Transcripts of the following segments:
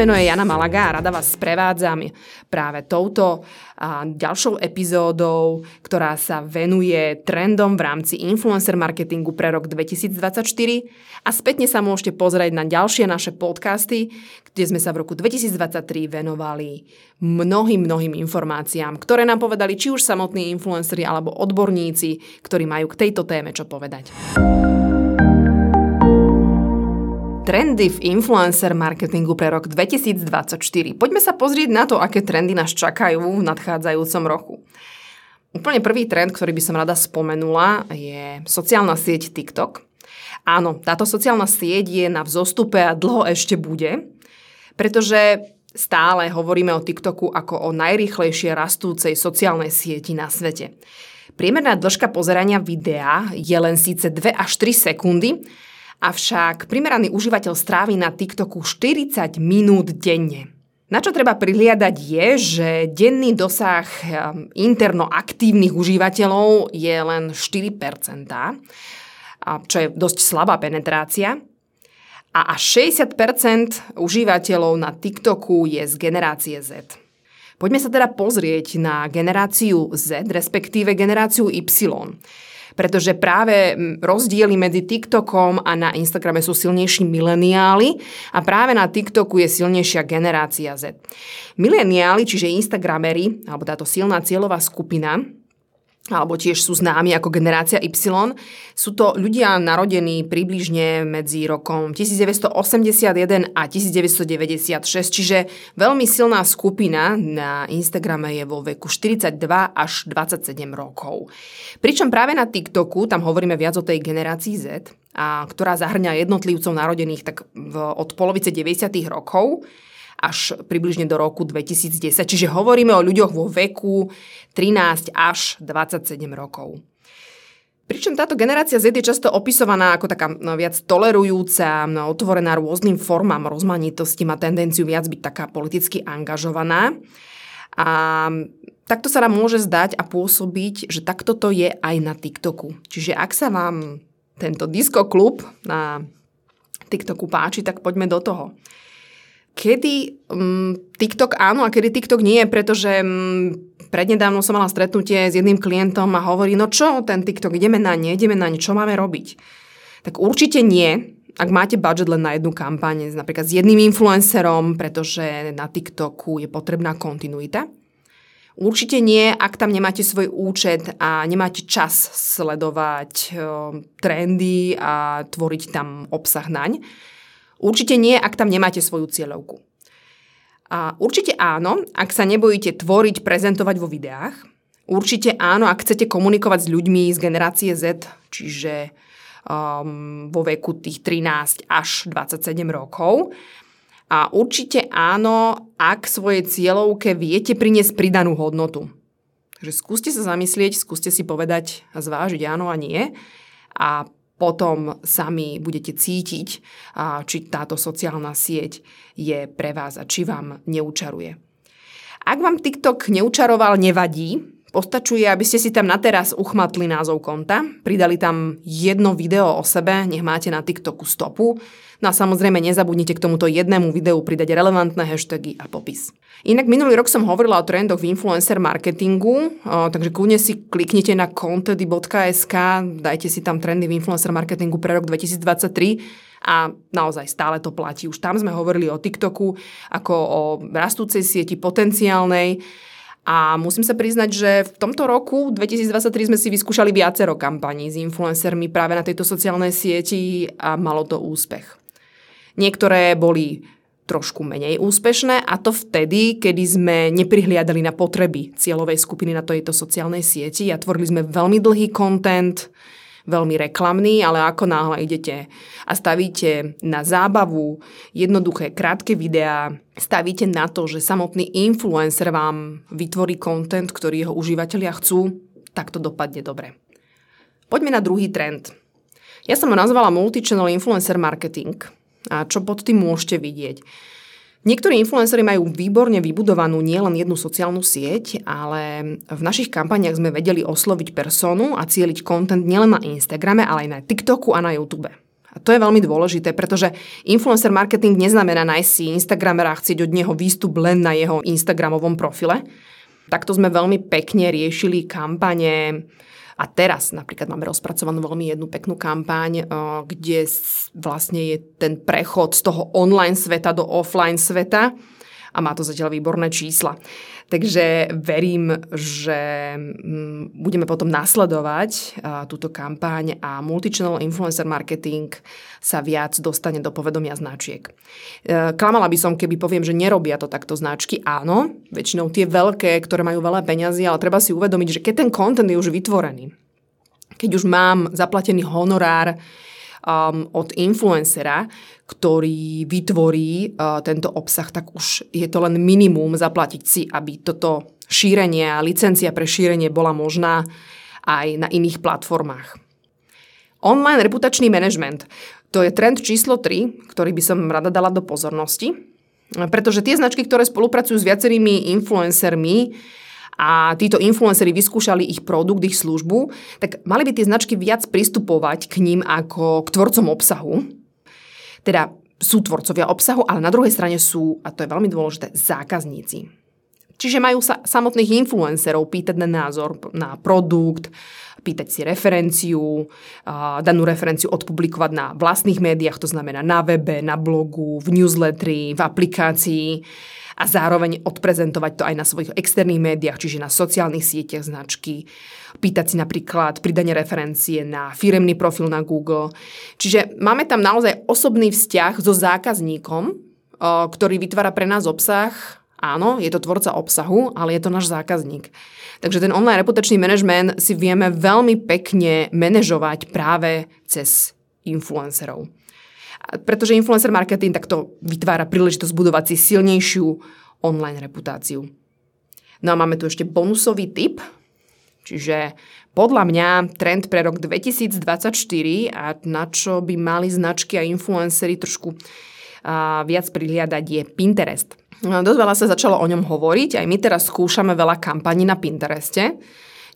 meno je Jana Malaga a rada vás sprevádzam práve touto a ďalšou epizódou, ktorá sa venuje trendom v rámci influencer marketingu pre rok 2024 a spätne sa môžete pozrieť na ďalšie naše podcasty, kde sme sa v roku 2023 venovali mnohým, mnohým informáciám, ktoré nám povedali či už samotní influenceri alebo odborníci, ktorí majú k tejto téme čo povedať trendy v influencer marketingu pre rok 2024. Poďme sa pozrieť na to, aké trendy nás čakajú v nadchádzajúcom roku. Úplne prvý trend, ktorý by som rada spomenula, je sociálna sieť TikTok. Áno, táto sociálna sieť je na vzostupe a dlho ešte bude, pretože stále hovoríme o TikToku ako o najrýchlejšie rastúcej sociálnej sieti na svete. Priemerná dĺžka pozerania videa je len síce 2 až 3 sekundy, Avšak primeraný užívateľ strávi na TikToku 40 minút denne. Na čo treba prihliadať je, že denný dosah ehm, interno aktívnych užívateľov je len 4%, čo je dosť slabá penetrácia. A až 60% užívateľov na TikToku je z generácie Z. Poďme sa teda pozrieť na generáciu Z, respektíve generáciu Y pretože práve rozdiely medzi TikTokom a na Instagrame sú silnejší mileniáli a práve na TikToku je silnejšia generácia Z. Mileniáli, čiže Instagramery, alebo táto silná cieľová skupina, alebo tiež sú známi ako generácia Y. Sú to ľudia narodení približne medzi rokom 1981 a 1996, čiže veľmi silná skupina na Instagrame je vo veku 42 až 27 rokov. Pričom práve na TikToku, tam hovoríme viac o tej generácii Z, a ktorá zahrňa jednotlivcov narodených tak v, od polovice 90. rokov, až približne do roku 2010. Čiže hovoríme o ľuďoch vo veku 13 až 27 rokov. Pričom táto generácia Z je často opisovaná ako taká no, viac tolerujúca, no, otvorená rôznym formám rozmanitosti, má tendenciu viac byť taká politicky angažovaná. A takto sa nám môže zdať a pôsobiť, že takto to je aj na TikToku. Čiže ak sa vám tento disco klub na TikToku páči, tak poďme do toho kedy um, TikTok áno a kedy TikTok nie, pretože um, prednedávno som mala stretnutie s jedným klientom a hovorí, no čo ten TikTok, ideme na ne, ideme na ne, čo máme robiť? Tak určite nie, ak máte budget len na jednu kampaň, napríklad s jedným influencerom, pretože na TikToku je potrebná kontinuita. Určite nie, ak tam nemáte svoj účet a nemáte čas sledovať uh, trendy a tvoriť tam obsah naň. Určite nie, ak tam nemáte svoju cieľovku. A určite áno, ak sa nebojíte tvoriť, prezentovať vo videách. Určite áno, ak chcete komunikovať s ľuďmi z generácie Z, čiže um, vo veku tých 13 až 27 rokov. A určite áno, ak svojej cieľovke viete priniesť pridanú hodnotu. Takže skúste sa zamyslieť, skúste si povedať a zvážiť áno a nie. A potom sami budete cítiť, či táto sociálna sieť je pre vás a či vám neučaruje. Ak vám TikTok neučaroval, nevadí. Postačuje, aby ste si tam na teraz uchmatli názov konta, pridali tam jedno video o sebe, nech máte na TikToku stopu, no a samozrejme nezabudnite k tomuto jednému videu pridať relevantné hashtagy a popis. Inak minulý rok som hovorila o trendoch v influencer marketingu, takže kľudne si kliknite na content.sk, dajte si tam trendy v influencer marketingu pre rok 2023 a naozaj stále to platí. Už tam sme hovorili o TikToku ako o rastúcej sieti potenciálnej a musím sa priznať, že v tomto roku 2023 sme si vyskúšali viacero kampaní s influencermi práve na tejto sociálnej sieti a malo to úspech. Niektoré boli trošku menej úspešné a to vtedy, kedy sme neprihliadali na potreby cieľovej skupiny na tejto sociálnej sieti a tvorili sme veľmi dlhý content, veľmi reklamný, ale ako náhle idete a stavíte na zábavu jednoduché, krátke videá, stavíte na to, že samotný influencer vám vytvorí content, ktorý jeho užívateľia chcú, tak to dopadne dobre. Poďme na druhý trend. Ja som ho nazvala Multichannel Influencer Marketing. A čo pod tým môžete vidieť? Niektorí influenceri majú výborne vybudovanú nielen jednu sociálnu sieť, ale v našich kampaniach sme vedeli osloviť personu a cieliť content nielen na Instagrame, ale aj na TikToku a na YouTube. A to je veľmi dôležité, pretože influencer marketing neznamená nájsť si Instagramera a chcieť od neho výstup len na jeho Instagramovom profile. Takto sme veľmi pekne riešili kampane. A teraz napríklad máme rozpracovanú veľmi jednu peknú kampaň, eh, kde vlastne je ten prechod z toho online sveta do offline sveta a má to zatiaľ výborné čísla. Takže verím, že mm, budeme potom nasledovať túto kampáň a multichannel influencer marketing sa viac dostane do povedomia značiek. E, klamala by som, keby poviem, že nerobia to takto značky. Áno, väčšinou tie veľké, ktoré majú veľa peňazí, ale treba si uvedomiť, že keď ten content je už vytvorený, keď už mám zaplatený honorár, um, od influencera, ktorý vytvorí uh, tento obsah, tak už je to len minimum zaplatiť si, aby toto šírenie a licencia pre šírenie bola možná aj na iných platformách. Online reputačný management. To je trend číslo 3, ktorý by som rada dala do pozornosti, pretože tie značky, ktoré spolupracujú s viacerými influencermi, a títo influenceri vyskúšali ich produkt, ich službu, tak mali by tie značky viac pristupovať k ním ako k tvorcom obsahu. Teda sú tvorcovia obsahu, ale na druhej strane sú, a to je veľmi dôležité, zákazníci. Čiže majú sa samotných influencerov pýtať na názor na produkt, pýtať si referenciu, danú referenciu odpublikovať na vlastných médiách, to znamená na webe, na blogu, v newsletteri, v aplikácii a zároveň odprezentovať to aj na svojich externých médiách, čiže na sociálnych sieťach značky, pýtať si napríklad pridanie referencie na firemný profil na Google. Čiže máme tam naozaj osobný vzťah so zákazníkom, ktorý vytvára pre nás obsah. Áno, je to tvorca obsahu, ale je to náš zákazník. Takže ten online reputačný manažment si vieme veľmi pekne manažovať práve cez influencerov. Pretože influencer marketing takto vytvára príležitosť budovať si silnejšiu online reputáciu. No a máme tu ešte bonusový tip, čiže podľa mňa trend pre rok 2024 a na čo by mali značky a influencery trošku a, viac prihliadať je Pinterest. No, dosť veľa sa začalo o ňom hovoriť, aj my teraz skúšame veľa kampaní na Pintereste.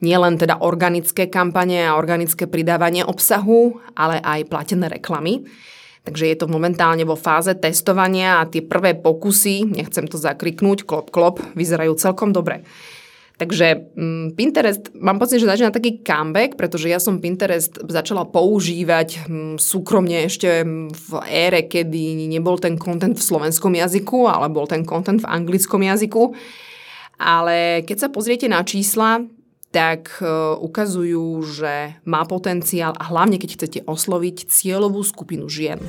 Nie len teda organické kampane a organické pridávanie obsahu, ale aj platené reklamy. Takže je to momentálne vo fáze testovania a tie prvé pokusy, nechcem to zakriknúť, klop, klop, vyzerajú celkom dobre. Takže mm, Pinterest, mám pocit, že začína taký comeback, pretože ja som Pinterest začala používať mm, súkromne ešte v ére, kedy nebol ten content v slovenskom jazyku, ale bol ten content v anglickom jazyku. Ale keď sa pozriete na čísla, tak e, ukazujú, že má potenciál a hlavne keď chcete osloviť cieľovú skupinu žien.